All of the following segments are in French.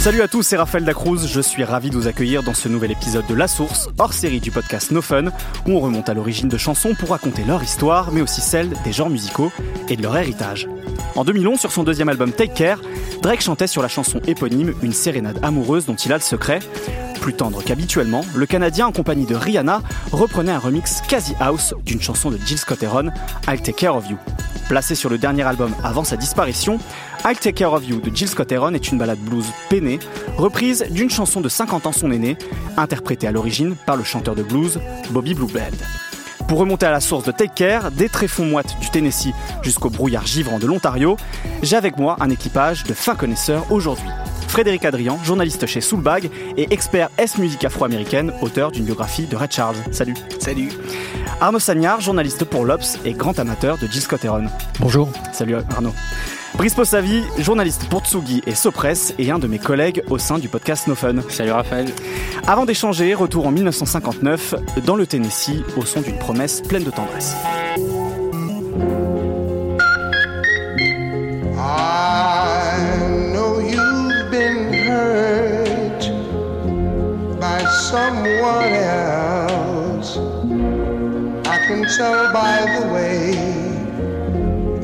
Salut à tous, c'est Raphaël Dacruz. Je suis ravi de vous accueillir dans ce nouvel épisode de La Source, hors série du podcast No Fun, où on remonte à l'origine de chansons pour raconter leur histoire, mais aussi celle des genres musicaux et de leur héritage. En 2011, sur son deuxième album Take Care, Drake chantait sur la chanson éponyme une sérénade amoureuse dont il a le secret. Plus tendre qu'habituellement, le Canadien en compagnie de Rihanna reprenait un remix quasi house d'une chanson de Jill Scott Heron, I'll Take Care of You. Placé sur le dernier album avant sa disparition, I'll Take Care of You de Jill Scott Heron est une balade blues peinée, reprise d'une chanson de 50 ans son aîné, interprétée à l'origine par le chanteur de blues Bobby Blue Band. Pour remonter à la source de Take Care, des tréfonds moites du Tennessee jusqu'au brouillard givrant de l'Ontario, j'ai avec moi un équipage de fins connaisseurs aujourd'hui. Frédéric Adrian, journaliste chez Soulbag et expert S-musique afro-américaine, auteur d'une biographie de Red Charles. Salut. Salut. Arnaud Sagnard, journaliste pour l'Obs et grand amateur de Jill Scott Heron. Bonjour. Salut Arnaud. Brice Possavi, journaliste pour Tsugi et Sopress et un de mes collègues au sein du podcast No Fun. Salut Raphaël. Avant d'échanger, retour en 1959 dans le Tennessee au son d'une promesse pleine de tendresse. Someone else. I can tell by the way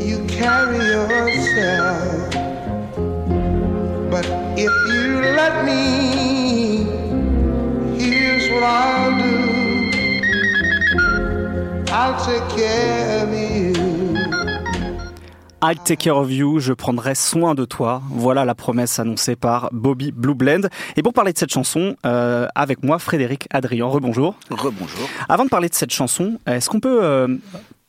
you carry yourself. But if you let me, here's what I'll do. I'll take care of you. Take care of you, je prendrai soin de toi. Voilà la promesse annoncée par Bobby Blue Blend. Et pour parler de cette chanson, euh, avec moi, Frédéric Adrian. Rebonjour. Rebonjour. Avant de parler de cette chanson, est-ce qu'on peut euh,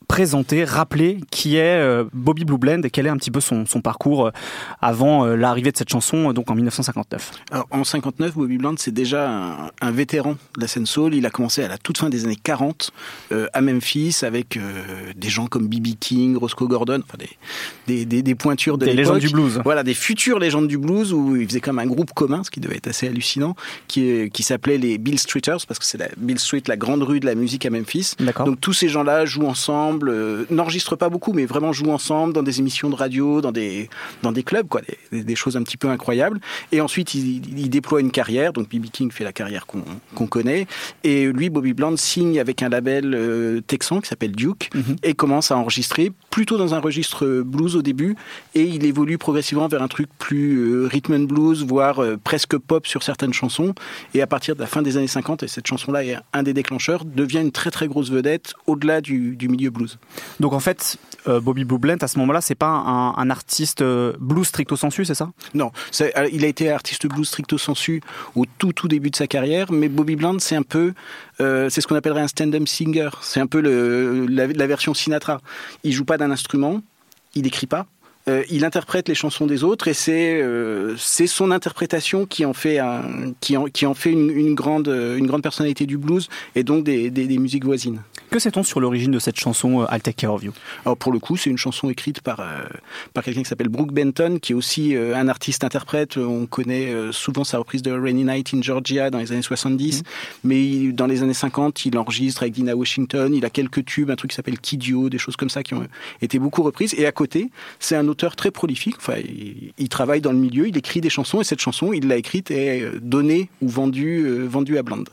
présenter, rappeler qui est euh, Bobby Blue Blend et quel est un petit peu son, son parcours euh, avant euh, l'arrivée de cette chanson, donc en 1959 Alors, en 59, Bobby Bland, c'est déjà un, un vétéran de la scène soul. Il a commencé à la toute fin des années 40 euh, à Memphis avec euh, des gens comme B.B. King, Roscoe Gordon, enfin des, des, des, des pointures de Des légendes du blues. Voilà, des futures légendes du blues où il faisait comme un groupe commun, ce qui devait être assez hallucinant, qui, qui s'appelait les Bill Streeters, parce que c'est la Bill Street, la grande rue de la musique à Memphis. D'accord. Donc tous ces gens-là jouent ensemble, euh, n'enregistrent pas beaucoup, mais vraiment jouent ensemble dans des émissions de radio, dans des, dans des clubs, quoi, des, des choses un petit peu incroyables. Et ensuite, il, il déploie une carrière. Donc B.B. King fait la carrière qu'on connaît. Et lui, Bobby Bland, signe avec un label euh, texan qui s'appelle Duke Mhm. et commence à enregistrer plutôt dans un registre blues au début. Et il évolue progressivement vers un truc plus euh, rhythm and blues, voire euh, presque pop sur certaines chansons. Et à partir de la fin des années 50, et cette chanson-là est un des déclencheurs, devient une très très grosse vedette au-delà du, du milieu blues. Donc en fait, euh, Bobby Blue Blend, à ce moment-là, c'est pas un, artiste euh, blues stricto sensu, c'est ça? Non, alors, il a été artiste blues stricto sensu au tout tout début de sa carrière, mais Bobby Bland c'est un peu, euh, c'est ce qu'on appellerait un stand-up singer, c'est un peu la version Sinatra. Il joue pas d'un instrument, il écrit pas. Euh, il interprète les chansons des autres et c'est euh, c'est son interprétation qui en fait un, qui en, qui en fait une, une grande une grande personnalité du blues et donc des, des, des musiques voisines. Que sait-on sur l'origine de cette chanson euh, I'll Take Care of You? Alors pour le coup, c'est une chanson écrite par euh, par quelqu'un qui s'appelle Brooke Benton, qui est aussi un artiste-interprète. On connaît souvent sa reprise de Rainy Night in Georgia dans les années 70, mais il- dans les années 50, il enregistre avec Dina Washington. Il a quelques tubes, un truc qui s'appelle Kidio, des choses comme ça qui ont été beaucoup reprises. Et à côté, c'est un très prolifique. Enfin, il, il travaille dans le milieu, il écrit des chansons et cette chanson, il l'a écrite et euh, donnée ou vendue euh, vendue à Bland.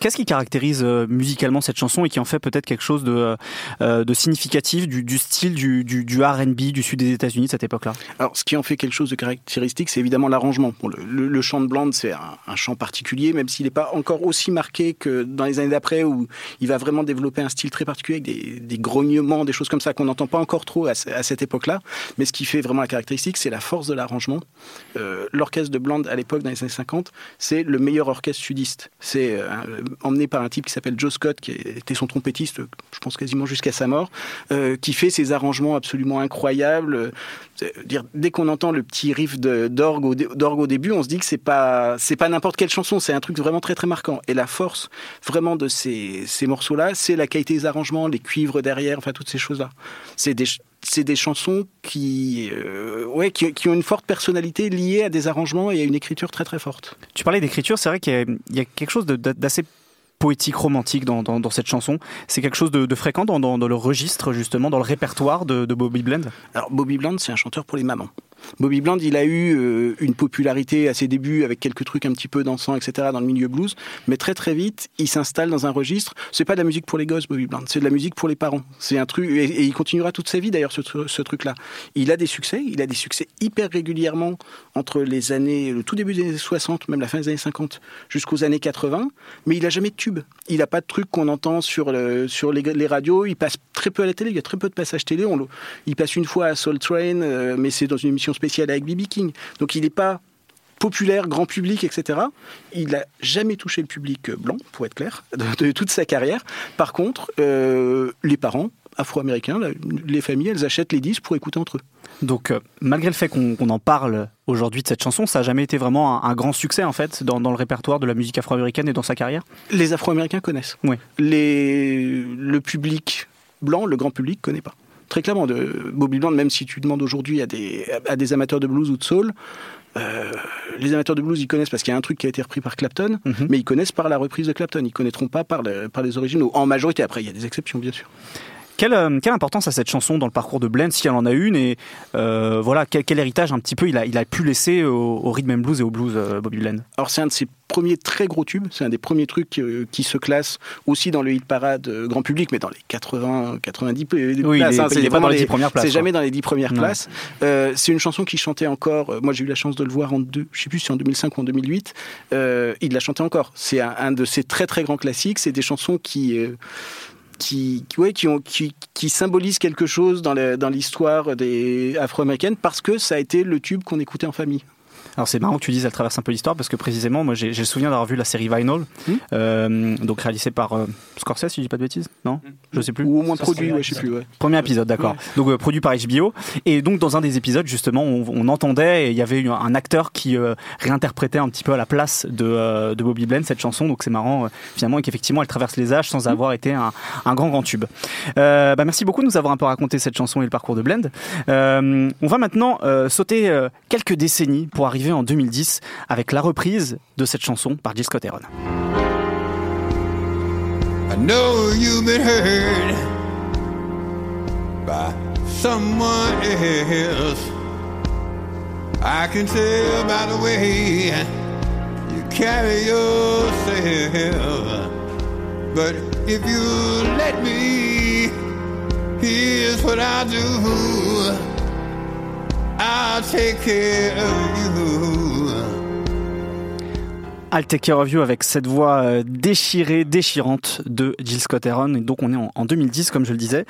Qu'est-ce qui caractérise euh, musicalement cette chanson et qui en fait peut-être quelque chose de, euh, de significatif du, style du, R&B du sud des États-Unis de cette époque-là? Alors, ce qui en fait quelque chose de caractéristique, c'est évidemment l'arrangement. Le, chant de Bland, c'est un, chant particulier, même s'il n'est pas encore aussi marqué que dans les années d'après, où il va vraiment développer un style très particulier, avec des, grognements, des choses comme ça qu'on n'entend pas encore trop à, ce- à cette époque-là. Mais ce qui fait vraiment la caractéristique, c'est la force de l'arrangement. Euh, L'orchestre de Bland, à l'époque, dans les années 50, c'est le meilleur orchestre sudiste. C'est euh, emmené par un type qui s'appelle Joe Scott, qui était son trompettiste, je pense quasiment jusqu'à sa mort, euh, qui fait ces arrangements absolument incroyables. Euh, dire, dès qu'on entend le petit riff d'orgue au, au début, on se dit que c'est pas pas n'importe quelle chanson, c'est un truc vraiment très très marquant. Et la force vraiment de ces, ces morceaux-là, c'est la qualité des arrangements, les cuivres derrière, enfin toutes ces choses-là. C'est des c'est des chansons qui, euh, ouais, qui, qui ont une forte personnalité liée à des arrangements et à une écriture très très forte. Tu parlais d'écriture, c'est vrai qu'il y, a- quelque chose d'assez poétique, romantique dans, cette chanson. C'est quelque chose de, fréquent dans, le registre, justement, dans le répertoire de, de Bobby Blend Alors Bobby Bland, c'est un chanteur pour les mamans. Bobby Bland, il a eu euh, une popularité à ses débuts avec quelques trucs un petit peu dansants, etc. dans le milieu blues, mais très très vite, il s'installe dans un registre. C'est pas de la musique pour les gosses, Bobby Bland, c'est de la musique pour les parents. C'est un truc et, il continuera toute sa vie d'ailleurs ce, ce truc-là. Il a des succès, il a des succès hyper régulièrement entre les années, le tout début des années 60, même la fin des années 50, jusqu'aux années 80, mais il a jamais de tube. Il a pas de truc qu'on entend sur sur les, les, radios. Il passe très peu à la télé. Il y a très peu de passages télé. On, il passe une fois à Soul Train, euh, mais c'est dans une émission spéciale avec BB King. Donc il n'est pas populaire, grand public, etc. Il n'a jamais touché le public blanc, pour être clair, de, toute sa carrière. Par contre, euh, les parents afro-américains, les familles, elles achètent les disques pour écouter entre eux. Donc, euh, malgré le fait qu'on en parle aujourd'hui de cette chanson, ça n'a jamais été vraiment un, grand succès, en fait, dans, le répertoire de la musique afro-américaine et dans sa carrière? Les afro-américains connaissent. Oui. Les, le public blanc, le grand public, connaît pas. Très clairement, de Bobby Bland, même si tu demandes aujourd'hui à des, à des amateurs de blues ou de soul, euh, les amateurs de blues, ils connaissent parce qu'il y a un truc qui a été repris par Clapton, mhm. mais ils connaissent par la reprise de Clapton. Ils connaîtront pas par, par les originaux. En majorité, après, il y a des exceptions, bien sûr. Euh, quelle, importance a cette chanson dans le parcours de Blend, si elle en a une, et euh, voilà, quel, héritage un petit peu il a, il a pu laisser au, rhythm and blues et au blues, euh, Bobby Blend? Alors c'est un de ses premiers très gros tubes, c'est un des premiers trucs qui, se classe aussi dans le hit parade grand public, mais dans les 80, 90 oui, places. Hein, c'est pas dans les 10 premières places. C'est jamais dans les 10 premières places. c'est une chanson qui chantait encore, moi j'ai eu la chance de le voir en deux, je sais plus si en 2005 ou en 2008, il l'a chanté encore. C'est un, un, de ses très très grands classiques, c'est des chansons qui qui, qui, ont, qui, qui symbolisent quelque chose dans l'histoire des afro-américaines parce que ça a été le tube qu'on écoutait en famille. Alors c'est marrant que tu dises elle traverse un peu l'histoire parce que précisément moi j'ai le souvenir d'avoir vu la série Vinyl, hmm. euh, donc réalisée par euh, Scorsese si je dis pas de bêtises, non hmm. Je sais plus. Ou au moins produit, ouais, je sais plus. Ouais. Premier épisode, d'accord. Donc euh, produit par HBO et donc dans un des épisodes justement on, entendait et il y avait un acteur qui réinterprétait un petit peu à la place de, de Bobby Bland cette chanson donc c'est marrant finalement et qu'effectivement elle traverse les âges sans hmm. avoir été un, un, grand grand tube. bah, merci beaucoup de nous avoir un peu raconté cette chanson et le parcours de Blend. on va maintenant sauter quelques décennies pour arriver en 2010 avec la reprise de cette chanson par Jill Scott Heron. I know you've been heard by someone else. I can tell by the way you carry yourself. But if you let me, here's what I'll do. I'll take care of you. I'll Take Care of You avec cette voix euh, déchirée, déchirante de Jill Scott Heron. Et donc on est en 2010, comme je le disais.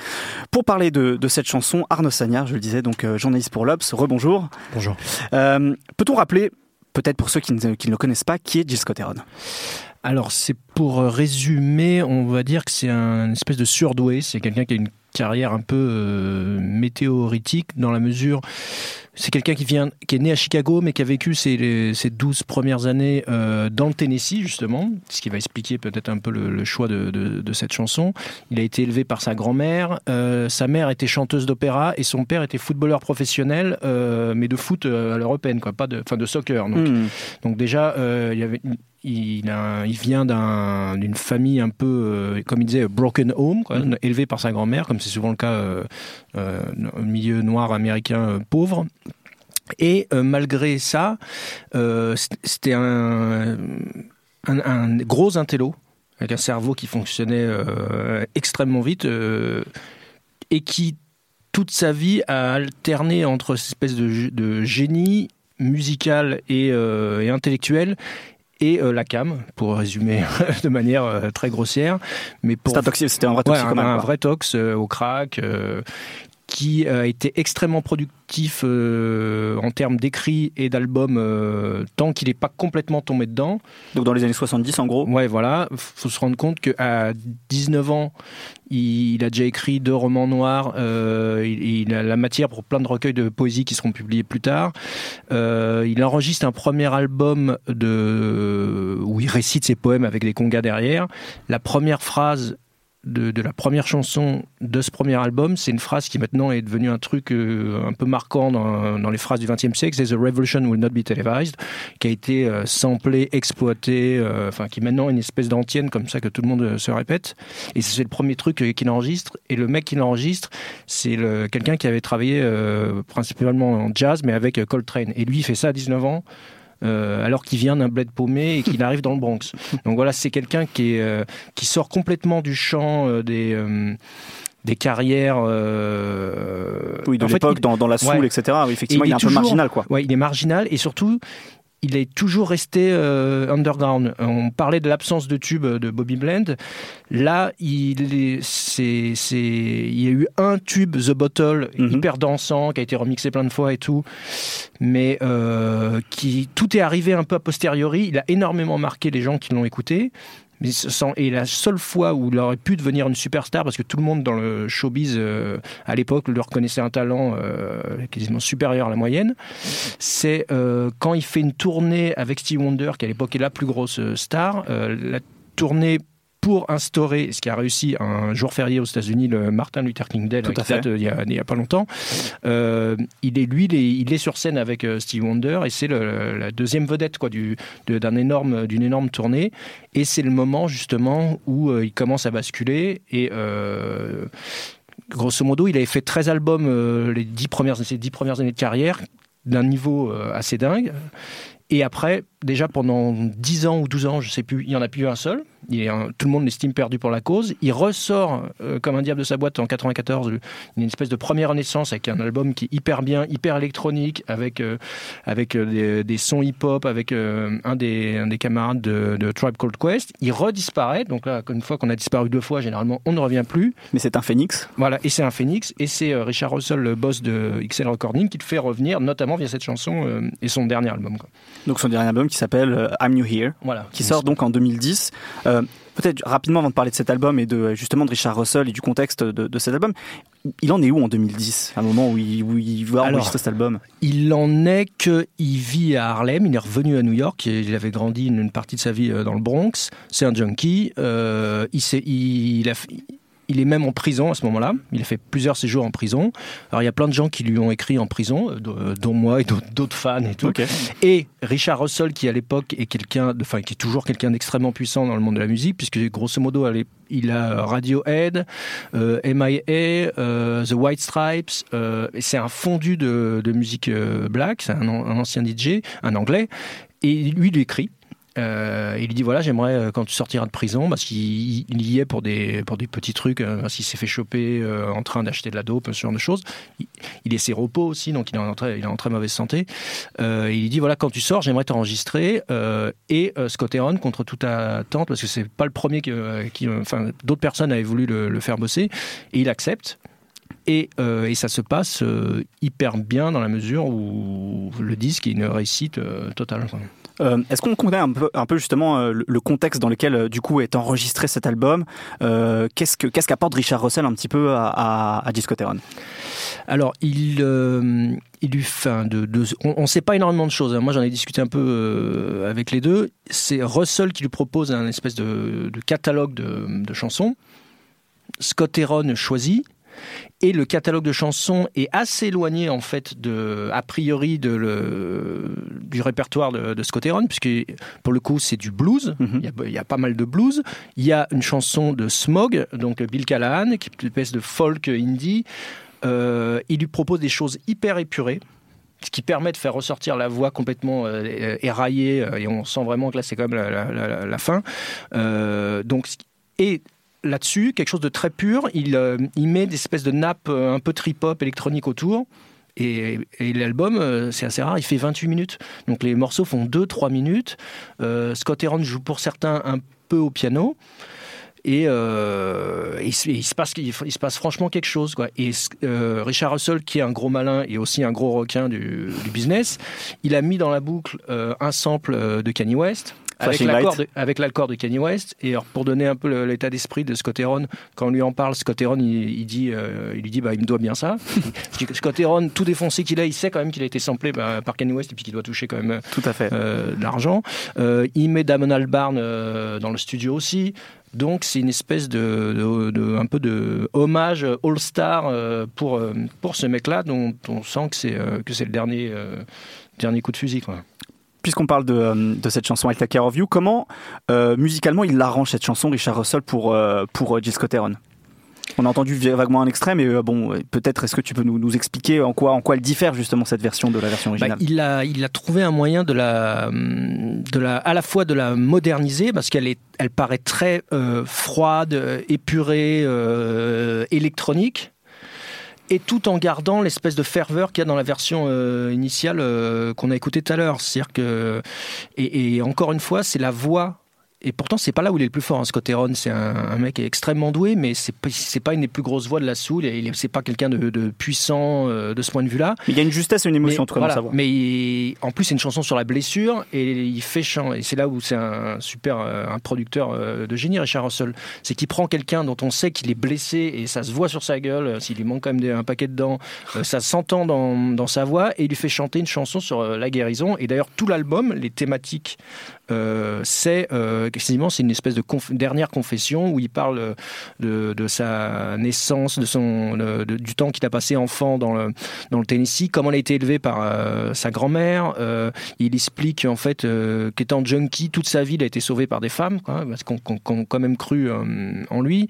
Pour parler de, cette chanson, Arnaud Sagnard, je le disais, donc euh, journaliste pour l'Obs. Rebonjour. Bonjour. Euh, peut-on rappeler, peut-être pour ceux qui ne, qui ne le connaissent pas, qui est Jill Scott Heron? Alors c'est pour résumer, on va dire que c'est un espèce de surdoué, c'est quelqu'un qui a une carrière un peu euh, météoritique dans la mesure c'est quelqu'un qui vient qui est né à Chicago mais qui a vécu ses, ses 12 premières années euh, dans le Tennessee justement ce qui va expliquer peut-être un peu le, choix de, de, cette chanson il a été élevé par sa grand-mère euh, sa mère était chanteuse d'opéra et son père était footballeur professionnel mais de foot à l'européenne quoi pas de enfin de soccer donc, hmm. donc déjà il y avait il, il, vient d'une famille un peu, euh, comme il disait, broken home, quoi, mm. élevé par sa grand-mère, comme c'est souvent le cas euh, euh milieu noir américain euh, pauvre. Et malgré ça, c'était un, un, un, gros intello, avec un cerveau qui fonctionnait extrêmement vite, et qui, toute sa vie, a alterné entre cette espèce de, de génie musical et, et intellectuel et euh, la cam, pour résumer de manière euh, très grossière. Mais pour c'était un vrai tox, un, un, vrai tox euh, au crack qui a été extrêmement productif en termes d'écrits et d'albums tant qu'il n'est pas complètement tombé dedans. Donc dans les années 70 en gros Ouais voilà, faut se rendre compte qu'à 19 ans, il, a déjà écrit deux romans noirs. Euh, il, a la matière pour plein de recueils de poésie qui seront publiés plus tard. Euh, il enregistre un premier album de où il récite ses poèmes avec des congas derrière. La première phrase de, la première chanson de ce premier album, c'est une phrase qui maintenant est devenue un truc euh, un peu marquant dans, dans les phrases du XXe siècle, c'est The Revolution will not be televised, qui a été euh, samplé, exploité, euh, qui est maintenant une espèce d'antienne comme ça que tout le monde euh, se répète. Et c'est le premier truc euh, qu'il enregistre. Et le mec qui l'enregistre, c'est quelqu'un qui avait travaillé principalement en jazz, mais avec Coltrane. Et lui, il fait ça à 19 ans. Euh, alors qu'il vient d'un bled paumé et qu'il arrive dans le Bronx. Donc voilà, c'est quelqu'un qui, est, euh, qui sort complètement du champ euh, des, des carrières. euh, Oui, de l'époque, dans, dans la soul, Ouais. etc. Effectivement, Et il il est un peu marginal, quoi. Ouais, il est marginal et surtout, il est toujours resté euh, underground. On parlait de l'absence de tube de Bobby Blend. Là, il, est, il y a eu un tube, The Bottle, Mhm. hyper dansant, qui a été remixé plein de fois et tout, mais euh, qui tout est arrivé un peu a posteriori. Il a énormément marqué les gens qui l'ont écouté. Mais et la seule fois où il aurait pu devenir une superstar, parce que tout le monde dans le showbiz euh, à l'époque lui reconnaissait un talent euh, quasiment supérieur à la moyenne, c'est euh, quand il fait une tournée avec Steve Wonder, qui à l'époque est la plus grosse star, la tournée pour instaurer, ce qui a réussi un jour férié aux États-Unis, le Martin Luther King Day, Tout qui à fait. date euh, il il y a pas longtemps. Euh, il est lui, il est, il est sur scène avec euh, Steve Wonder et c'est la deuxième vedette quoi du de- d'un énorme d'une énorme tournée et c'est le moment justement où il commence à basculer et euh, grosso modo, il avait fait 13 albums les 10 premières, ses 10 premières années de carrière d'un niveau assez dingue. Et après, déjà pendant 10 ans ou 12 ans, je sais plus, il n'y en a plus un seul. Il est un- tout le monde l'estime perdu pour la cause. Il ressort euh, comme un diable de sa boîte en 94, une une espèce de première renaissance avec un album qui est hyper bien, hyper électronique, avec, euh, avec euh, des, des sons hip-hop, avec euh, un, des, un des camarades de, de Tribe Called Quest. Il redisparaît. Donc là, une fois qu'on a disparu deux fois, généralement, on ne revient plus. Mais c'est un phénix. Voilà, et c'est un phénix, et c'est Richard Russell, le boss de XL Recording, qui le fait revenir, notamment via cette chanson et son dernier album. quoi. Donc son dernier album qui s'appelle euh, I'm New Here, Voilà. qui sort donc en 2010. Euh, Peut-être rapidement avant de parler de cet album et de justement de Richard Russell et du contexte de, de cet album, il en est où en 2010 À un moment où il, où il va Alors, enregistrer cet album? Il en est qu'il vit à Harlem, il est revenu à New York, il avait grandi une, une partie de sa vie euh, dans le Bronx, c'est un junkie, euh, il, a, il est même en prison à ce moment-là, il a fait plusieurs séjours en prison. Alors il y a plein de gens qui lui ont écrit en prison, euh, d- dont moi et d'autres fans et tout. Et Richard Russell, qui à l'époque est quelqu'un, enfin qui est toujours quelqu'un d'extrêmement puissant dans le monde de la musique, puisque grosso modo, il a Radiohead, euh, MIA, euh, The White Stripes. euh, c'est un fondu de, de musique euh, black, c'est un, an- un ancien DJ, un anglais. Et lui, il écrit. Euh, il lui dit voilà j'aimerais euh, quand tu sortiras de prison parce qu'il il y est pour des pour des petits trucs euh, qu'il s'est fait choper euh, en train d'acheter de la dope ce genre de choses. Il, est séropos aussi donc il est en très, il est en très mauvaise santé. Il dit voilà quand tu sors j'aimerais t'enregistrer et Scott Heron contre toute attente parce que c'est pas le premier qui, enfin d'autres personnes avaient voulu le faire bosser. Et il accepte et, euh, et ça se passe euh, hyper bien dans la mesure où le disque est une réussite euh, totale. Euh, Est-ce qu'on connaît un peu, un peu justement le, contexte dans lequel du coup est enregistré cet album Qu'est-ce que qu'est-ce qu'apporte Richard Russell un petit peu à, à, à Disco Teron Alors, il, il lui de, de- on ne sait pas énormément de choses. hein. Moi, j'en ai discuté un peu euh, avec les deux. C'est Russell qui lui propose un espèce de, de catalogue de, de chansons. Scott Heron choisit. Et le catalogue de chansons est assez éloigné en fait de, a priori de le, du répertoire de, de Scott Heron, puisque pour le coup c'est du blues. Mhm. il, y a, il y a pas mal de blues. Il y a une chanson de Smog, donc Bill Callahan, qui est une espèce de folk indie. Euh, il lui propose des choses hyper épurées ce qui permet de faire ressortir la voix complètement euh, éraillée euh, et on sent vraiment que là c'est quand même la, la- la- la fin. Euh, donc et là-dessus quelque chose de très pur. Il, euh, met des espèces de nappes euh, un peu trip-hop électronique autour. Et, l'album, euh, c'est assez rare, il fait 28 minutes. Donc les morceaux font 2-3 minutes. Scott Heron joue pour certains un peu au piano. Et, il, se- passe, franchement quelque chose. Et Richard Russell, qui est un gros malin et aussi un gros requin du, du business, il a mis dans la boucle un sample de Kanye West. Avec l'accord de, avec l'accord de Kanye West. Et alors, pour donner un peu l'état d'esprit de Scott Heron, quand on lui en parle, Scott Heron, il, il dit, euh, il lui dit, bah, il me doit bien ça. Scott Heron, tout défoncé qu'il a, il sait quand même qu'il a été samplé bah, par Kanye West et puis qu'il doit toucher quand même Tout à fait. euh, de l'argent. Euh, il met Damon Albarn euh, dans le studio aussi. Donc c'est une espèce de, de- de- un peu de hommage all-star euh, pour, euh, pour ce mec-là dont on sent que c'est euh, que c'est le dernier, euh, dernier coup de fusil. Quoi. Puisqu'on parle de, euh, de cette chanson I'll Take Care of You, comment euh, musicalement il l'arrange cette chanson, Richard Russell, pour, euh, pour euh, Jill Scott Heron On a entendu vaguement un extrait, mais euh, bon, peut-être est-ce que tu peux nous, nous expliquer en quoi, en quoi elle diffère justement cette version de la version Bah, originale? il, a, il a trouvé un moyen de la, de la, à la fois de la moderniser parce qu'elle est, elle paraît très froide, épurée, électronique. Et tout en gardant l'espèce de ferveur qu'il y a dans la version euh, initiale euh, qu'on a écoutée tout à l'heure. C'est-à-dire que, et, et encore une fois, c'est la voix. Et pourtant, c'est pas là où il est le plus fort. hein. Scott Heron, c'est un, un mec extrêmement doué, mais c'est pas, c'est pas une des plus grosses voix de la soul. Et c'est pas quelqu'un de, de puissant euh, de ce point de vue-là. Il y a une justesse et une émotion, en Mais, tout cas, dans voilà. sa voix. Mais il- en plus, c'est une chanson sur la blessure et il fait chant. Et c'est là où c'est un super euh, un producteur euh, de génie, Richard Russell. C'est qu'il prend quelqu'un dont on sait qu'il est blessé et ça se voit sur sa gueule. S'il lui manque quand même des- un paquet de dents, ça s'entend dans, dans sa voix et il lui fait chanter une chanson sur la guérison. Et d'ailleurs, tout l'album, les thématiques, euh, c'est euh, quasiment c'est une espèce de dernière confession où il parle euh, de, sa naissance, de son, du temps qu'il a passé enfant dans le, dans le Tennessee, comment il a été élevé par sa grand-mère. Il explique en fait qu'étant junkie, toute sa vie, il a été sauvé par des femmes, parce qu'on a quand même cru en lui.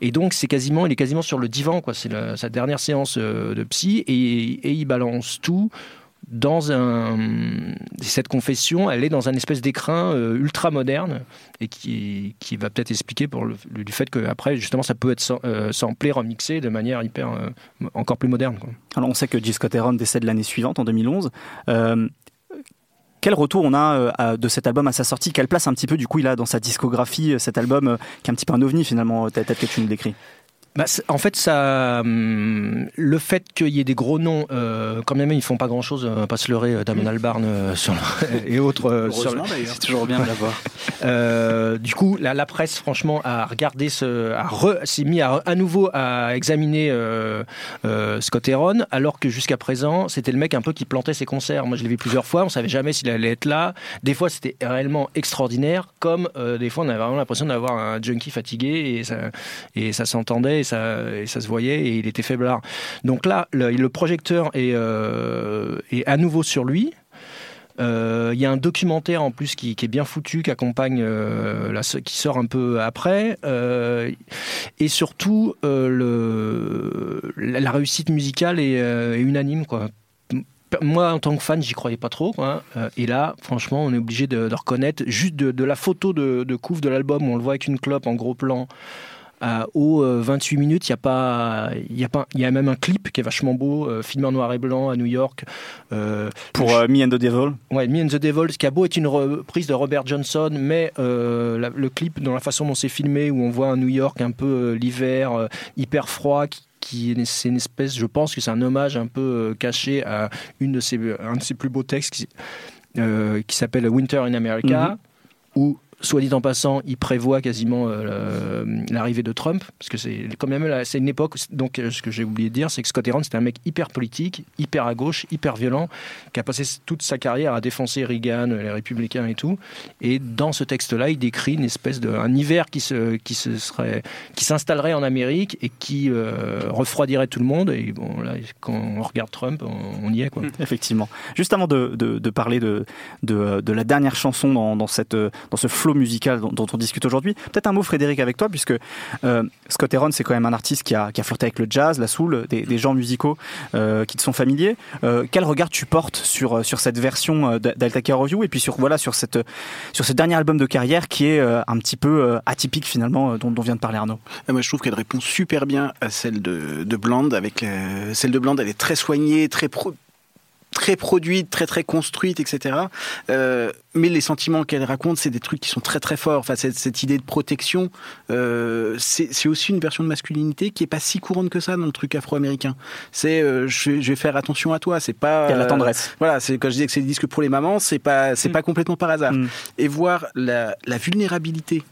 Et donc c'est quasiment, il est quasiment sur le divan. C'est sa dernière séance de psy, et, et il balance tout dans un cette confession, elle est dans un espèce d'écrin euh, ultra moderne et qui, qui va peut-être expliquer pour le, du fait que après justement ça peut être euh, samplé, remixé de manière hyper euh, encore plus moderne. Alors on sait que Jill Scott Heron décède l'année suivante, en 2011. Euh, quel retour on a de cet album à sa sortie? Quelle place un petit peu du coup il a dans sa discographie, cet album qui est un petit peu un ovni finalement, tel que tu nous décris Bah, en fait, ça, hum, le fait qu'il y ait des gros noms, euh, quand même, ils font pas grand-chose, euh, pas se leurrer, euh, Damon Albarn euh, sur le- et autres. euh, sur le-. C'est toujours bien de l'avoir. Euh, du coup, la, la presse, franchement, a regardé ce, s'est mis à, à nouveau à examiner euh, euh, Scott Heron, alors que jusqu'à présent, c'était le mec un peu qui plantait ses concerts. Moi, je l'ai vu plusieurs fois, on savait jamais s'il allait être là. Des fois, c'était réellement extraordinaire, comme euh, des fois, on avait vraiment l'impression d'avoir un junkie fatigué et ça, et ça s'entendait et ça, se voyait et il était faiblard. Donc là, le, projecteur est, euh, est à nouveau sur lui. Euh, Il y a un documentaire en plus qui, est bien foutu, qui accompagne, euh, qui sort un peu après. Et surtout, la, réussite musicale est, unanime. Moi, en tant que fan, j'y croyais pas trop. Et là, franchement, on est obligé de, reconnaître, juste de, de la photo de, de couvre de l'album, où on le voit avec une clope en gros plan. Euh, aux euh, 28 minutes, il y a pas, il y a pas, il y a même un clip qui est vachement beau, euh, filmé en noir et blanc à New York. Euh, Pour euh, Me and the Devil, Ouais, Me and the Devils, qui a beau être une reprise de Robert Johnson, mais euh, la- le clip, dans la façon dont c'est filmé, où on voit un New York un peu euh, l'hiver, euh, hyper froid, qui, qui est, c'est une espèce, je pense que c'est un hommage un peu euh, caché à une de ses, un de ses plus beaux textes qui, euh, qui s'appelle Winter in America, où soit dit en passant, il prévoit quasiment euh, l'arrivée de Trump, parce que c'est quand même c'est une époque. Donc, euh, ce que j'ai oublié de dire, c'est que Scott Heron, c'était un mec hyper politique, hyper à gauche, hyper violent, qui a passé toute sa carrière à défoncer Reagan, les républicains et tout. Et dans ce texte-là, il décrit une espèce de un hiver qui se qui se serait qui s'installerait en Amérique et qui euh, refroidirait tout le monde. Et bon, là, quand on regarde Trump, on, y est quoi. effectivement. Juste avant de, de- parler de, de, la dernière chanson dans, dans, cette, dans ce musical dont, on discute aujourd'hui, peut-être un mot Frédéric avec toi, puisque euh, Scott Heron, c'est quand même un artiste qui a, qui a flirté avec le jazz, la soul, des, genres musicaux euh, qui te sont familiers. Euh, quel regard tu portes sur, sur cette version d'Alta Care of You et puis sur, voilà, sur, cette, sur ce dernier album de carrière qui est un petit peu atypique finalement, dont, dont vient de parler Arnaud? Moi, je trouve qu'elle répond super bien à celle de, de. Avec celle de Bland, elle est très soignée, très pro- pré-produite, très très construite, etc. Euh, mais les sentiments qu'elle raconte, c'est des trucs qui sont très très forts. Enfin, cette, cette idée de protection, euh, c'est aussi une version de masculinité qui est pas si courante que ça dans le truc afro-américain. C'est euh, je, vais- je vais faire attention à toi. C'est pas Il y a la tendresse. voilà, c'est quand je disais que c'est des disques pour les mamans, c'est pas c'est Mm. pas complètement par hasard. Mm. Et voir la, la vulnérabilité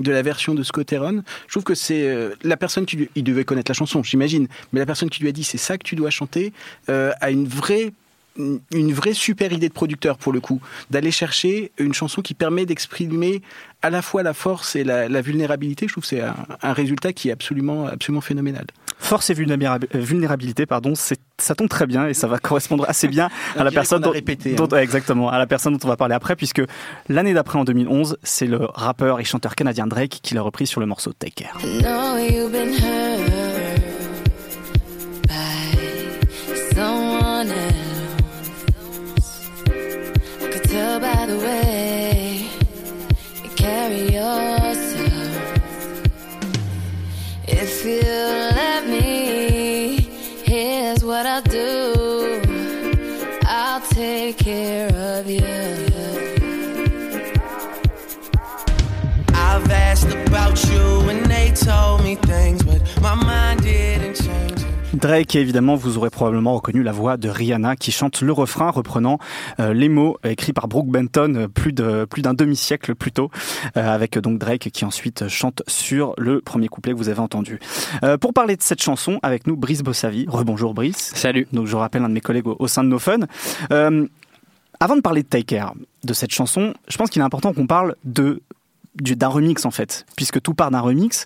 de la version de Scott Heron, je trouve que c'est euh, la personne qui lui, il devait connaître la chanson, j'imagine, mais la personne qui lui a dit c'est ça que tu dois chanter euh, a une vraie une vraie super idée de producteur pour le coup, d'aller chercher une chanson qui permet d'exprimer à la fois la force et la, la vulnérabilité. Je trouve que c'est un, un résultat qui est absolument absolument phénoménal. Force et euh, vulnérabilité, pardon, ça tombe très bien et ça va correspondre assez bien à la personne dont, répété, dont- hein. ouais, exactement, à la personne dont on va parler après, puisque l'année d'après, en 2011, c'est le rappeur et chanteur canadien Drake qui l'a repris sur le morceau Take Care. Drake, et évidemment, vous aurez probablement reconnu la voix de Rihanna qui chante le refrain reprenant euh, les mots écrits par Brooke Benton euh, plus de plus d'un demi-siècle plus tôt, euh, avec euh, donc Drake qui ensuite chante sur le premier couplet que vous avez entendu. Euh, pour parler de cette chanson, avec nous Brice Bossavi. Rebonjour Brice. Salut. Donc je rappelle un de mes collègues au, au sein de No Fun. Euh, avant de parler de Take Care, de cette chanson, je pense qu'il est important qu'on parle de d'un remix en fait, puisque tout part d'un remix.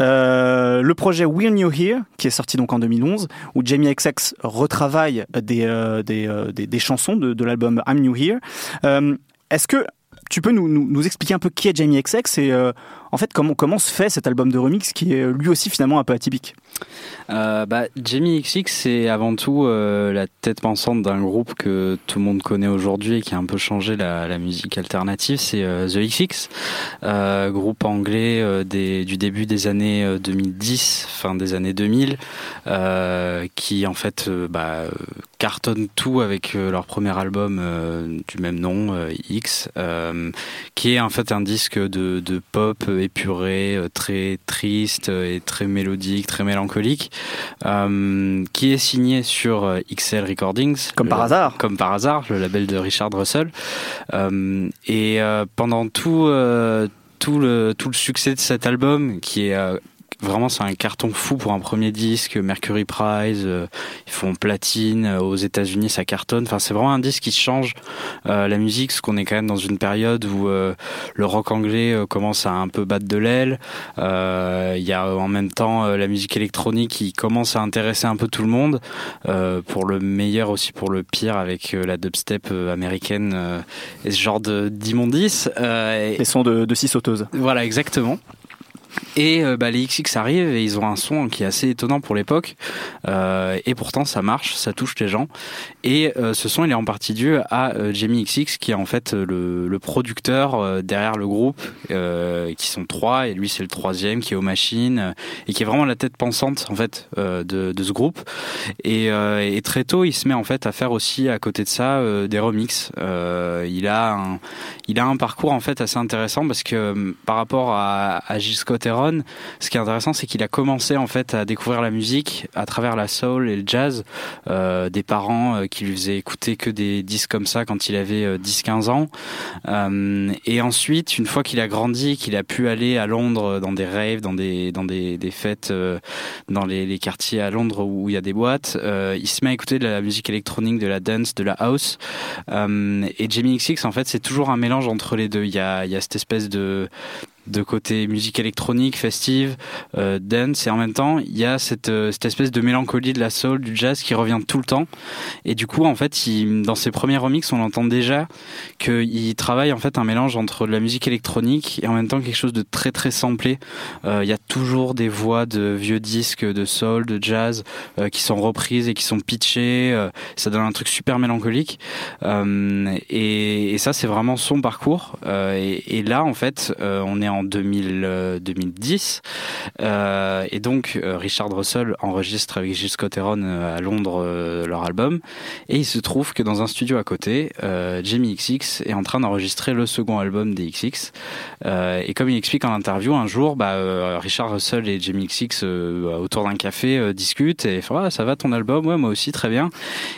Euh, le projet We're New Here, qui est sorti donc en 2011, où Jamie XX retravaille des, euh, des, euh, des, des chansons de, l'album I'm New Here. Est-ce que tu peux nous, nous, nous expliquer un peu qui est Jamie XX et en fait comment, se fait cet album de remix qui est lui aussi finalement un peu atypique Euh, bah, Jamie XX, c'est avant tout euh, la tête pensante d'un groupe que tout le monde connaît aujourd'hui et qui a un peu changé la, musique alternative, c'est euh, The XX, euh, groupe anglais euh, du début des années euh, 2010, fin des années 2000, euh, qui en fait euh, bah, euh, cartonne tout avec euh, leur premier album euh, du même nom, euh, X, euh, qui est en fait un disque de pop épuré, euh, très triste euh, et très mélodique, très mélancolique, euh, qui est signé sur euh, XL Recordings. Comme le- par hasard. Comme par hasard, le label de Richard Russell. Euh, et euh, pendant tout, euh, tout, le, tout le succès de cet album, qui est euh, Vraiment, c'est un carton fou pour un premier disque. Mercury Prize, euh, ils font platine. euh, Aux États-Unis, ça cartonne. Enfin, c'est vraiment un disque qui change euh, la musique, parce qu'on est quand même dans une période où euh, le rock anglais commence à un peu battre de l'aile. Il y a en même temps la musique électronique qui commence à intéresser un peu tout le monde, pour le meilleur aussi pour le pire, avec la dubstep américaine et ce genre et- Les sons de, de six sauteuses. voilà, exactement. Et euh, bah, les XX arrivent et ils ont un son qui est assez étonnant pour l'époque. Euh, et pourtant, ça marche, ça touche les gens. Et euh, ce son, il est en partie dû à Jamie XX, qui est en fait le, producteur derrière le groupe, qui sont trois, et lui c'est le troisième, qui est aux machines, et qui est vraiment la tête pensante en fait de, ce groupe. Et, très tôt, il se met en fait à faire aussi à côté de ça des remixes. Il a un, il a un parcours en fait assez intéressant parce que par rapport à, à Gilles Ce qui est intéressant, c'est qu'il a commencé en fait à découvrir la musique à travers la soul et le jazz. Euh, des parents euh, qui lui faisaient écouter que des disques comme ça quand il avait euh, 10-15 ans. Euh, et ensuite, une fois qu'il a grandi, qu'il a pu aller à Londres dans des raves, dans des dans des, des fêtes, dans les, les quartiers à Londres où il y a des boîtes, il se met à écouter de la musique électronique, de la dance, de la house. Et Jamie XX, en fait, c'est toujours un mélange entre les deux. Il y a, il y a cette espèce de de côté musique électronique, festive, euh, dance, et en même temps, il y a cette, euh, cette espèce de mélancolie de la soul, du jazz qui revient tout le temps. Et du coup, en fait, dans ses premiers remixes, on entend déjà qu'il travaille en fait un mélange entre de la musique électronique et en même temps quelque chose de très très samplé. Euh, Il y a toujours des voix de vieux disques de soul, de jazz qui sont reprises et qui sont pitchées. ça donne un truc super mélancolique. Et, ça, c'est vraiment son parcours. Et, et là, en fait, on est en en 2000, euh, 2010. Euh, et donc, euh, Richard Russell enregistre avec Gilles Scott Heron euh, à Londres leur album. Et il se trouve que dans un studio à côté, Jamie XX est en train d'enregistrer le second album des XX. Et comme il explique en interview, un jour, bah, Richard Russell et Jamie XX euh, autour d'un café discutent et font ah, ça va ton album? Ouais, moi aussi, très bien.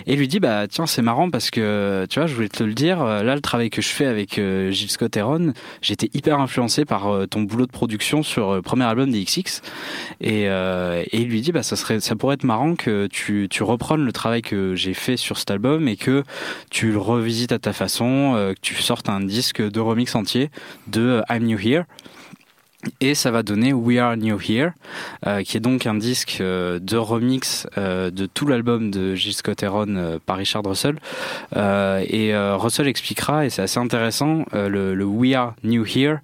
Et lui dit bah tiens, c'est marrant parce que tu vois, je voulais te le dire, là le travail que je fais avec Gilles Scott Heron, j'étais hyper influencé par euh, ton boulot de production sur euh, le premier album des XX. Et, euh, et il lui dit bah ça serait, ça pourrait être marrant que tu, tu reprennes le travail que j'ai fait sur cet album et que tu le revisites à ta façon, euh, que tu sortes un disque de remix entier de euh, I'm New Here. Et ça va donner We Are New Here, euh, qui est donc un disque euh, de remix euh, de tout l'album de Gilles Scott Heron par Richard Russell. Et Russell expliquera, et c'est assez intéressant, le, We Are New Here,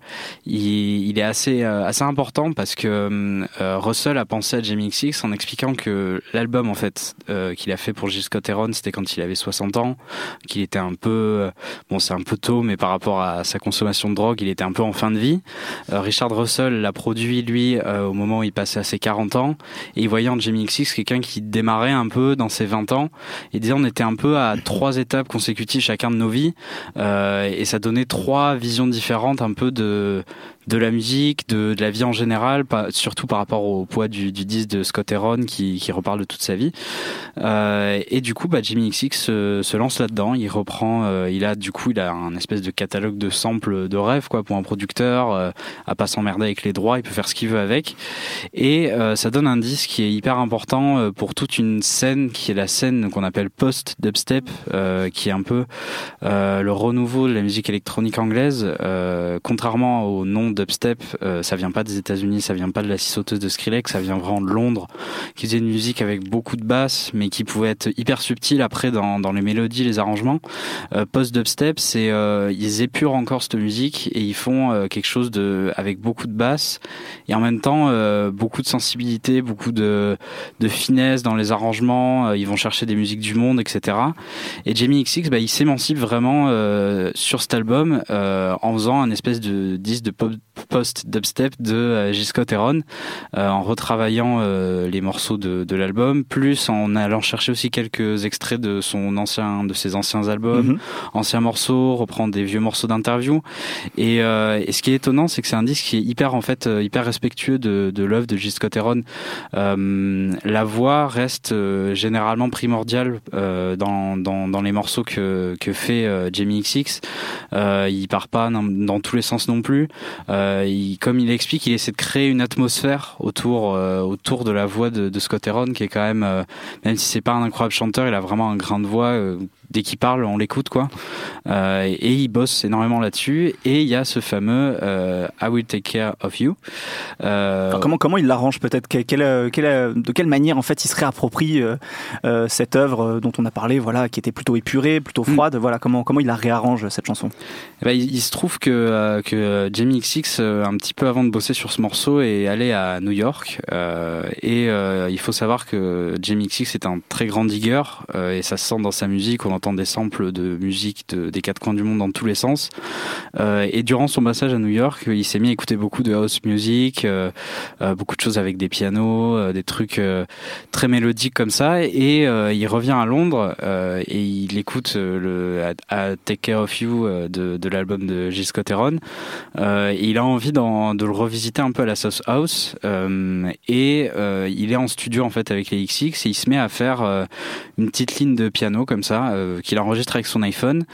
il, est assez, assez important parce que Russell a pensé à Jamie XX en expliquant que l'album en fait qu'il a fait pour Gilles Scott Heron, c'était quand il avait 60 ans, qu'il était un peu, bon c'est un peu tôt, mais par rapport à sa consommation de drogue, il était un peu en fin de vie. Richard l'a produit lui euh, au moment où il passait à ses 40 ans et en Jamie XX quelqu'un qui démarrait un peu dans ses 20 ans et disait on était un peu à trois étapes consécutives chacun de nos vies euh, et ça donnait trois visions différentes un peu de de la musique, de, de la vie en général, pas, surtout par rapport au poids du, du disque de Scott Heron qui, qui reparle de toute sa vie. Euh, et du coup, bah, Jimmy XX se, se lance là-dedans. Il reprend, euh, il a du coup, il a un espèce de catalogue de samples de rêve quoi pour un producteur, euh, à pas s'emmerder avec les droits, il peut faire ce qu'il veut avec. Et euh, ça donne un disque qui est hyper important euh, pour toute une scène qui est la scène qu'on appelle post dubstep, euh, qui est un peu le renouveau de la musique électronique anglaise, contrairement au nom dubstep, euh, ça vient pas des États-Unis, ça vient pas de la sauteuse de Skrillex, ça vient vraiment de Londres, qui faisait une musique avec beaucoup de basses, mais qui pouvait être hyper subtile après dans, dans les mélodies, les arrangements. Euh, Post dubstep, c'est euh, ils épurent encore cette musique et ils font euh, quelque chose de avec beaucoup de basses et en même temps euh, beaucoup de sensibilité, beaucoup de de finesse dans les arrangements. Euh, ils vont chercher des musiques du monde, etc. Et Jamie XX, bah, il s'émancipe vraiment sur cet album en faisant un espèce de disque de pop post-dubstep de euh, Gilles Scott Heron, euh, en retravaillant euh, les morceaux de, de l'album, plus en allant chercher aussi quelques extraits de son ancien, de ses anciens albums, Mhm. anciens morceaux, reprendre des vieux morceaux d'interview. Et, euh, et ce qui est étonnant, c'est que c'est un disque qui est hyper en fait hyper respectueux de, de l'œuvre de Gilles Scott. Euh, la voix reste euh, généralement primordiale euh, dans, dans, dans les morceaux que, que fait euh, Jamie XX. Euh, il part pas dans, dans tous les sens non plus. Euh, il, comme il explique, il essaie de créer une atmosphère autour euh, autour de la voix de, de Scott Heron, qui est quand même, euh, même si c'est pas un incroyable chanteur, il a vraiment un grain de voix. Dès qu'il parle, on l'écoute quoi. Euh, et il bosse énormément là-dessus. Et il y a ce fameux euh, I Will Take Care of You. Euh, Alors, comment, comment il l'arrange peut-être? Quelle- quelle, quelle, De quelle manière en fait il se réapproprie cette œuvre dont on a parlé, voilà, qui était plutôt épurée, plutôt Mm. froide? Voilà, comment comment il la réarrange cette chanson? Eh ben, il, il se trouve que, que Jamie XX, un petit peu avant de bosser sur ce morceau, est allé à New York. et il faut savoir que Jamie XX est un très grand digger, et ça se sent dans sa musique. On entend des samples de musique de- des quatre coins du monde dans tous les sens. Euh, et durant son passage à New York, il s'est mis à écouter beaucoup de house music, euh, euh, beaucoup de choses avec des pianos, des trucs très mélodiques comme ça. Et il revient à Londres et il écoute le à, Take Care of You de, de l'album de Gilles. Euh, et il a envie de le revisiter un peu à la sauce house. Et il est en studio en fait avec les XX et il se met à faire une petite ligne de piano comme ça euh, qu'il enregistre avec son iPhone.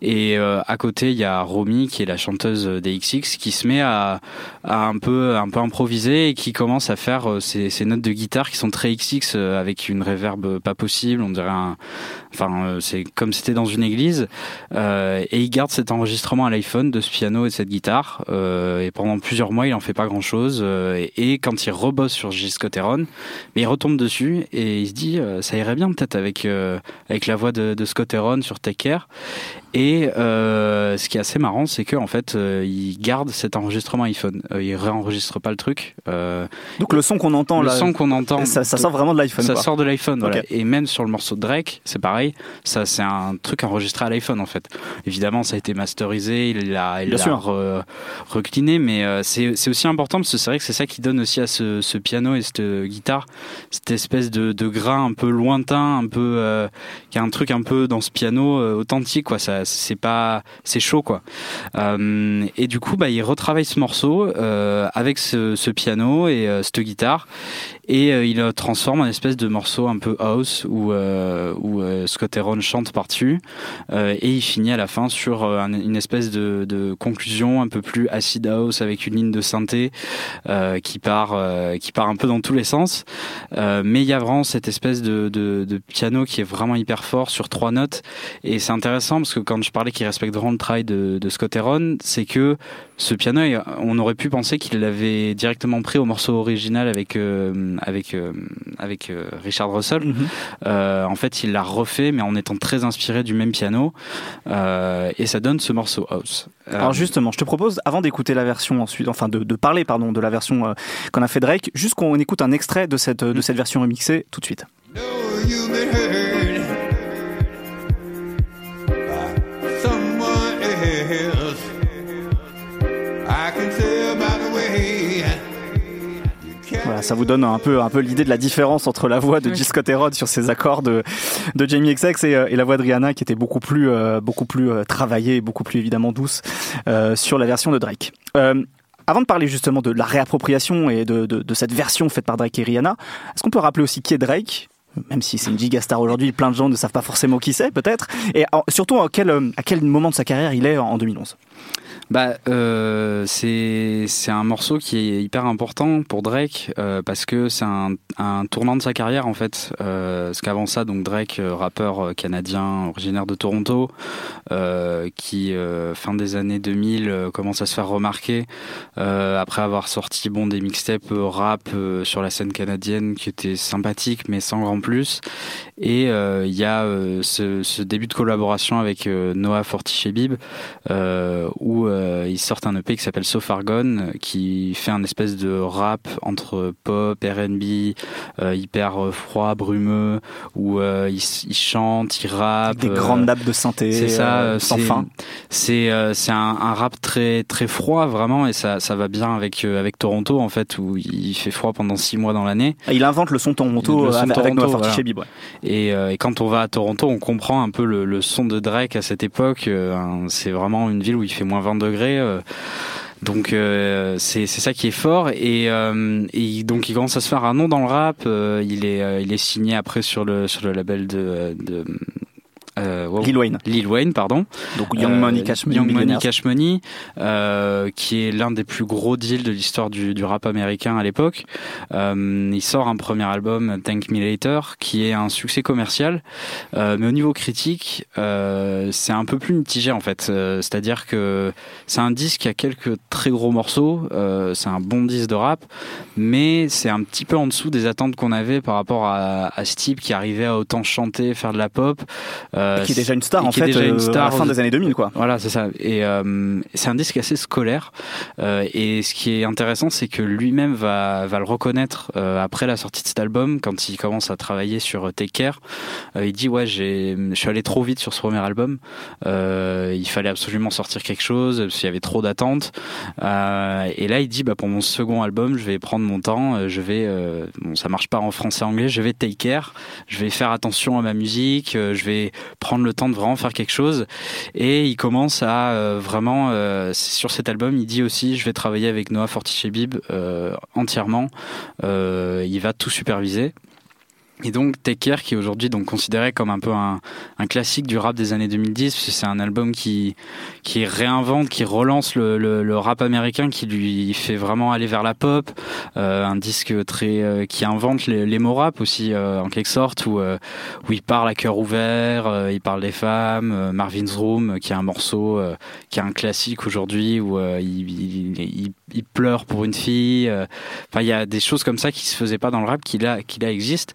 Et euh, à côté, il y a Romy qui est la chanteuse des XX qui se met à, un peu un peu improviser et qui commence à faire euh, ces, ces notes de guitare qui sont très XX euh, avec une réverb pas possible. On dirait un, enfin euh, c'est comme c'était dans une église. Euh, et il garde cet enregistrement à l'iPhone de ce piano et de cette guitare. Euh, et pendant plusieurs mois, il en fait pas grand chose. et, quand il rebosse sur Gilles Scott Heron, mais il retombe dessus et il se dit euh, ça irait bien peut-être avec euh, avec la voix de, de Scott Heron sur Take Care. Et euh, ce qui est assez marrant, c'est qu'en fait, euh, il garde cet enregistrement iPhone. Euh, il réenregistre pas le truc. Euh, Donc le son qu'on entend le là, son qu'on entend, ça, ça sort vraiment de l'iPhone. ça quoi. sort de l'iPhone. Voilà. Ok. Et même sur le morceau de Drake, c'est pareil. Ça, c'est un truc enregistré à l'iPhone en fait. Évidemment, ça a été masterisé, il l'a, il l'a re- recliné, mais euh, c'est, c'est aussi important parce que c'est vrai que c'est ça qui donne aussi à ce, ce piano et cette guitare cette espèce de, de grain un peu lointain, un peu euh, qui a un truc un peu dans ce piano authentique quoi. Ça, c'est pas, c'est chaud quoi. Euh, et du coup, bah, il retravaille ce morceau euh, avec ce, ce piano et euh, cette guitare et euh, il transforme en espèce de morceau un peu house où, euh, où euh, Scott Heron chante par-dessus. Euh, et il finit à la fin sur euh, un- une espèce de, conclusion un peu plus acid house avec une ligne de synthé qui part qui part un peu dans tous les sens. Mais il y a vraiment cette espèce de, piano qui est vraiment hyper fort sur trois notes. Et c'est intéressant parce que quand je parlais qu'il respecte vraiment le travail de, de Scott Heron c'est que ce piano on aurait pu penser qu'il l'avait directement pris au morceau original avec avec euh, avec euh, Richard Russell Mhm. euh, en fait, il l'a refait, mais en étant très inspiré du même piano, euh, et ça donne ce morceau house. Euh, Alors justement, je te propose, avant d'écouter la version ensuite, enfin de, de parler pardon de la version euh, qu'on a fait Drake, juste qu'on écoute un extrait de cette de cette version remixée tout de suite. Ça vous donne un peu un peu l'idée de la différence entre la voix de Oui. G. Scott Heron sur ses accords de de Jamie XX et, euh, et la voix de Rihanna qui était beaucoup plus euh, beaucoup plus euh, travaillée, et beaucoup plus évidemment douce euh, sur la version de Drake. Euh, avant de parler justement de la réappropriation et de, de, de cette version faite par Drake et Rihanna, est-ce qu'on peut rappeler aussi qui est Drake? Même si c'est une gigastar aujourd'hui, plein de gens ne savent pas forcément qui c'est, peut-être. Et surtout, à quel, à quel moment de sa carrière il est en 2011 Bah, euh, c'est un morceau qui est hyper important pour Drake euh, parce que c'est un, un tournant de sa carrière en fait. Euh, parce qu'avant ça, donc Drake, euh, rappeur euh, canadien originaire de Toronto, euh, qui fin des années 2000 euh, commence à se faire remarquer après avoir sorti bon des mixtapes rap sur la scène canadienne qui étaient sympathiques mais sans grand plus. Et il y a ce, ce début de collaboration avec Noah Fortichebib où euh, ils sortent un EP qui s'appelle So Far Gone, euh, qui fait un espèce de rap entre pop, R&B, euh, hyper euh, froid, brumeux, où euh, ils, ils chantent, ils rappent. Des grandes nappes de synthé c'est ça, sans fin. C'est c'est un, un rap très très froid vraiment et ça ça va bien avec avec Toronto en fait où il fait froid pendant six mois dans l'année Il invente le son Toronto Le son avec, avec Toronto, Noah voilà. Ouais. et, et quand on va à Toronto on comprend un peu le, le son de Drake à cette époque c'est vraiment une ville où il fait moins 20 degrés euh, donc euh, c'est ça qui est fort. Et, euh, et donc il commence à se faire un nom dans le rap. Il est il est signé après sur le sur le label de euh, wow. Lil Wayne. Lil Wayne pardon Donc Young Euh, Money, Cash Money, Young Money. Cash Money, euh, qui est l'un des plus gros deals de l'histoire du, du rap américain à l'époque. Euh, il sort un premier album, Thank Me Later, qui est un succès commercial, euh, mais au niveau critique, euh, c'est un peu plus mitigé en fait. Euh, C'est-à-dire que c'est un disque qui a quelques très gros morceaux, euh, c'est un bon disque de rap, mais c'est un petit peu en dessous des attentes qu'on avait par rapport à, à ce type qui arrivait à autant chanter, faire de la pop. Euh, Et qui est déjà une star en fait déjà une euh, star à la fin des années 2000 quoi. voilà, c'est ça. Et euh, c'est un disque assez scolaire. Euh, et ce qui est intéressant, c'est que lui-même va, va le reconnaître euh, après la sortie de cet album, quand il commence à travailler sur euh, Take Care. Euh, il dit ouais, j'ai, je suis allé trop vite sur ce premier album. Euh, il fallait absolument sortir quelque chose parce qu'il y avait trop d'attentes. Euh, et là, il dit bah pour mon second album, je vais prendre mon temps. euh, Je vais, euh, bon, ça marche pas en français anglais. Je vais Take Care. Je vais faire attention à ma musique. euh, Je vais prendre le temps de vraiment faire quelque chose. Et il commence à euh, vraiment, euh, sur cet album, il dit aussi, je vais travailler avec Noah Fortichebib euh, entièrement. Euh, il va tout superviser. Et donc Take Care, qui est aujourd'hui donc considéré comme un peu un, un classique du rap des années 2010, parce c'est un album qui qui réinvente, qui relance le, le, le rap américain, qui lui fait vraiment aller vers la pop, euh, un disque très euh, qui invente les, mots rap aussi euh, en quelque sorte, où euh, où il parle à cœur ouvert, euh, il parle des femmes, euh, Marvin's Room, qui est un morceau qui est un classique aujourd'hui où il, il, il- il pleure pour une fille. Enfin, il y a des choses comme ça qui se faisaient pas dans le rap, qui là, qui là existent.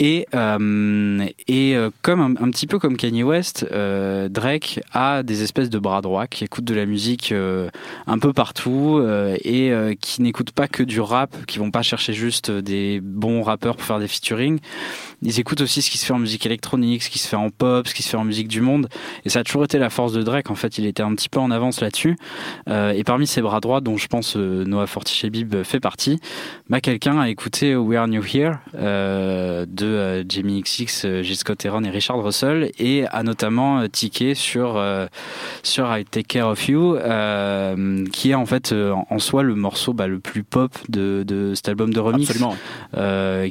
Et, euh, et euh, comme un, petit peu comme Kanye West, euh, Drake a des espèces de bras droits qui écoutent de la musique euh, un peu partout euh, et euh, qui n'écoutent pas que du rap, qui vont pas chercher juste des bons rappeurs pour faire des featuring. Ils écoutent aussi ce qui se fait en musique électronique, ce qui se fait en pop, ce qui se fait en musique du monde. Et ça a toujours été la force de Drake. En fait, il était un petit peu en avance là-dessus. Et parmi ses bras droits, dont je pense Noah Fortichebib fait partie, bah, quelqu'un a écouté We Are New Here euh, de euh, Jamie XX, euh, Scott Heron et Richard Russell, et a notamment euh, tiqué sur sur I Take Care of You, qui est en fait en soi le morceau bah, le plus pop de, de cet album de remix.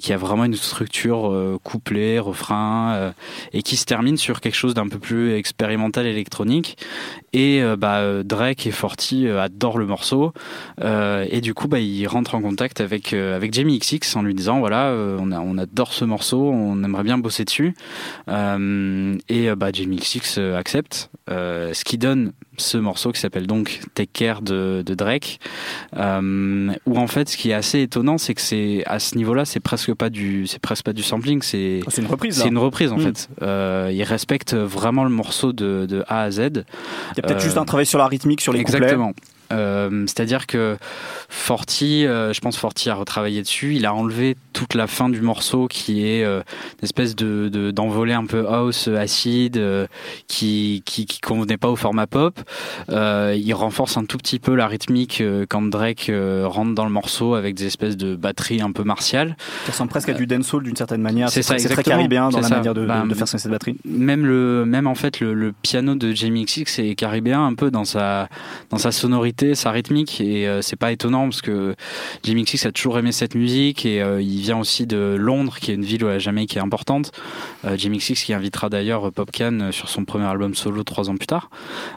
Qui a vraiment une structure couplet, refrain, et qui se termine sur quelque chose d'un peu plus expérimental électronique. Et bah, Drake et Forty euh, adorent le morceau, euh, et du coup, bah, ils rentrent en contact avec euh, avec Jamie XX en lui disant voilà, euh, on, a, on adore ce morceau, on aimerait bien bosser dessus. Euh, et euh, bah, Jamie XX euh, accepte, euh, ce qui donne ce morceau qui s'appelle donc Take Care de, de Drake, euh, où en fait, ce qui est assez étonnant, c'est que c'est à ce niveau-là, c'est presque pas du, c'est presque pas du sampling, c'est Oh, C'est une reprise. c'est une reprise en Mm. fait. Euh, il respecte vraiment le morceau de, de A à Z. Il y a peut-être Euh, juste un travail sur la rythmique, sur les couplets. Euh, C'est-à-dire que Forti, euh, je pense Forti a retravaillé dessus. Il a enlevé toute la fin du morceau qui est euh, une espèce de de- d'envolée un peu house euh, acide euh, qui, qui qui convenait pas au format pop. Euh, il renforce un tout petit peu la rythmique euh, quand Drake euh, rentre dans le morceau avec des espèces de batteries un peu martiales. Ça ressemble presque à du dancehall d'une certaine manière. c'est ça, très- C'est très caribéen dans la ça. manière de, Bah, de faire sonner cette batterie. même le même en fait le, le piano de Jamie XX est caribéen un peu dans sa dans sa sonorité sa rythmique et euh, c'est pas étonnant parce que Jamie XX a toujours aimé cette musique et euh, il vient aussi de Londres qui est une ville où la Jamaïque est importante. Euh, Jamie XX qui invitera d'ailleurs Popcan sur son premier album solo trois ans plus tard.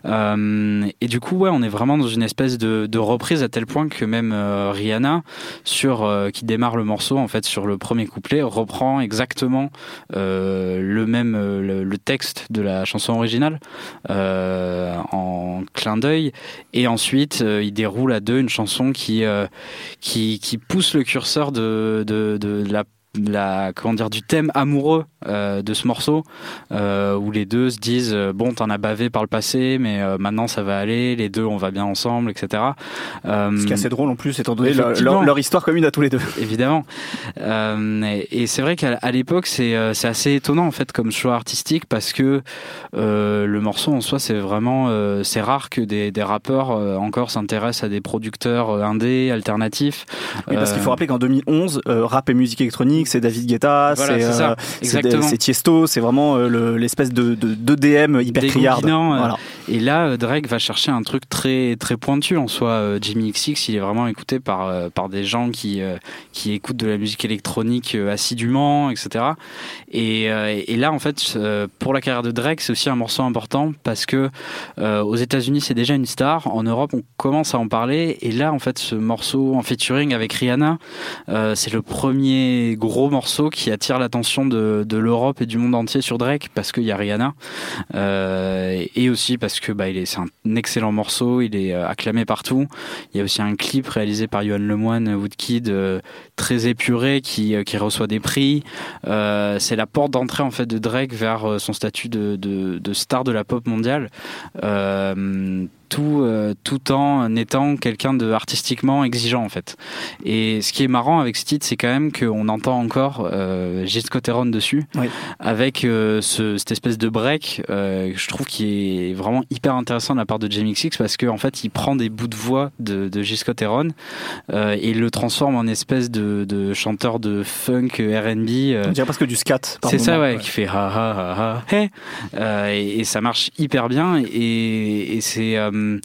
Et du coup ouais on est vraiment dans une espèce de, reprise à tel point que même Rihanna sur qui démarre le morceau en fait sur le premier couplet reprend exactement le même le, texte de la chanson originale en clin d'œil. Et ensuite euh, il déroule à deux une chanson qui euh, qui, qui pousse le curseur de, de, de la la comment dire du thème amoureux euh, de ce morceau euh, où les deux se disent euh, bon t'en as bavé par le passé mais euh, maintenant ça va aller les deux on va bien ensemble etc euh, Ce qui est assez drôle en plus, étant donné leur, histoire commune à tous les deux. évidemment. Euh, et et c'est vrai qu'à l'époque, c'est euh, c'est assez étonnant en fait comme choix artistique parce que euh, le morceau en soi, c'est vraiment euh, c'est rare que des, des rappeurs euh, encore s'intéressent à des producteurs indés, alternatifs. Oui, parce qu'il faut rappeler qu'en 2011, euh, rap et musique électronique, c'est David Guetta, Voilà, c'est euh, c'est Tiesto, c'est vraiment euh, le- l'espèce de, de, d'EDM hyper criard. Voilà. Et là, euh, Drake va chercher un truc très très pointu en soi. Euh, Jimmy XX, il est vraiment écouté par euh, par des gens qui qui écoutent de la musique électronique assidûment, etc. Et, là, en fait, pour la carrière de Drake, c'est aussi un morceau important parce que aux États-Unis, c'est déjà une star. En Europe, on commence à en parler. Et là, en fait, ce morceau en featuring avec Rihanna, c'est le premier gros morceau qui attire l'attention de, de l'Europe et du monde entier sur Drake parce qu'il y a Rihanna. Et aussi parce que bah, est, c'est un excellent morceau, il est euh, acclamé partout. Il y a aussi un clip réalisé par Yohan Lemoine, Woodkid, euh, très épuré, qui, euh, reçoit des prix. Euh, c'est la porte d'entrée en fait de Drake vers euh, son statut de, star de la pop mondiale. Euh, tout, euh, tout en étant quelqu'un de artistiquement exigeant en fait. Et ce qui est marrant avec ce titre, c'est quand même qu'on entend encore euh, Gilles dessus, Oui. avec euh, ce, cette espèce de break euh, que je trouve qui est vraiment hyper intéressant de la part de Jamie XX parce qu'en en fait il prend des bouts de voix de, de Gilles et il le transforme en espèce de, de chanteur de funk R&B. On dirait presque du scat. c'est ça, ouais, qui fait ha ha ha ha, hey. Et, et ça marche hyper bien. Et, et c'est. Euh,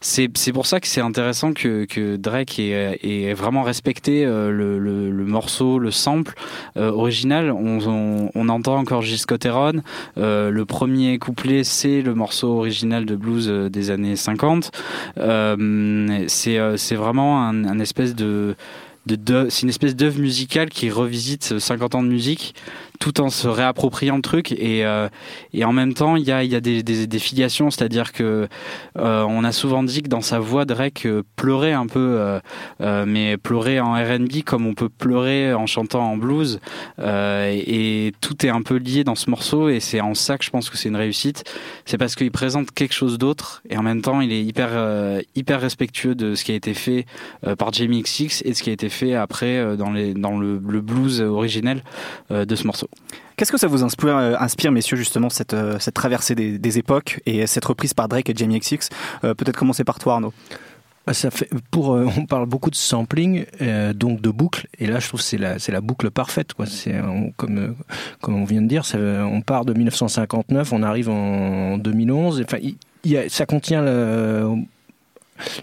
c'est pour ça que c'est intéressant que, Drake ait, vraiment respecté euh, le, morceau, le sample euh, original. On, entend encore Heron. Euh, le premier couplet, c'est le morceau original de blues des années 50. Euh, c'est vraiment un, espèce de- c'est une espèce d'œuvre musicale qui revisite 50 ans de musique tout en se réappropriant le truc. Et, euh, et en même temps il y a, y a des, des, filiations. C'est-à-dire que euh, on a souvent dit que dans sa voix Drake euh, pleurait un peu mais pleurait en R&B comme on peut pleurer en chantant en blues. Et, tout est un peu lié dans ce morceau. Et c'est en ça que je pense que c'est une réussite. C'est parce qu'il présente quelque chose d'autre. Et en même temps il est hyper hyper respectueux de ce qui a été fait par Jamie XX et de ce qui a été fait après dans les dans le, le blues originel de ce morceau. Qu'est-ce que ça vous inspire, euh, messieurs, justement, cette, euh, cette traversée des, époques et cette reprise par Drake et Jamie XX Euh, Peut-être commencer par toi, Arnaud. Bah, ça fait pour on parle beaucoup de sampling donc de boucle et là je trouve que c'est la la boucle parfaite quoi comme comme on vient de dire on part de 1959 on arrive en 2011 enfin ça contient le-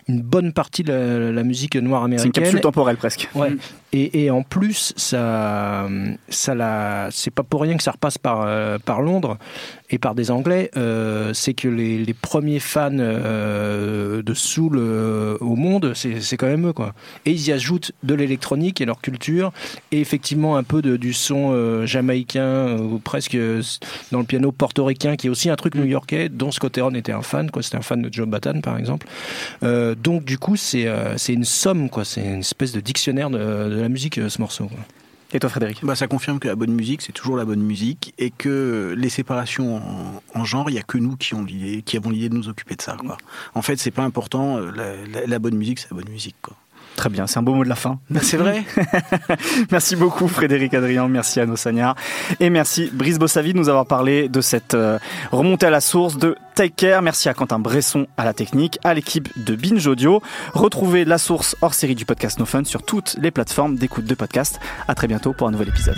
une bonne partie de la, la musique noire C'est une américaine capsule temporelle presque. Ouais. Et, et en plus, ça, ça la, c'est pas pour rien que ça repasse par, euh, par Londres et par des Anglais. Euh, c'est que les, les premiers fans euh, de soul euh, au monde, c'est, quand même eux, quoi. Et ils y ajoutent de l'électronique et leur culture, et effectivement un peu de, du son jamaïcain ou presque dans le piano portoricain, qui est aussi un truc new-yorkais dont Scott Heron était un fan. C'était un fan de Joe Bataan, par exemple. Donc du coup, c'est, une somme. C'est une espèce de dictionnaire de, de la musique, ce morceau. quoi. Et toi, Frédéric Bah, ça confirme que la bonne musique, c'est toujours la bonne musique et que les séparations en, en genre, il n'y a que nous qui, avons l'idée de nous occuper de ça. En fait, c'est pas important. euh, La, la- la bonne musique, c'est la bonne musique. Quoi. Très bien, c'est un beau mot de la fin. c'est vrai. Merci beaucoup Frédéric Adrien, merci Anno Sagnard et merci Brice Bossavi de nous avoir parlé de cette euh, remontée à la source de Take Care. Merci à Quentin Bresson à la technique, à l'équipe de Binge Audio. Retrouvez la source hors série du podcast No Fun sur toutes les plateformes d'écoute de podcast. À très bientôt pour un nouvel épisode.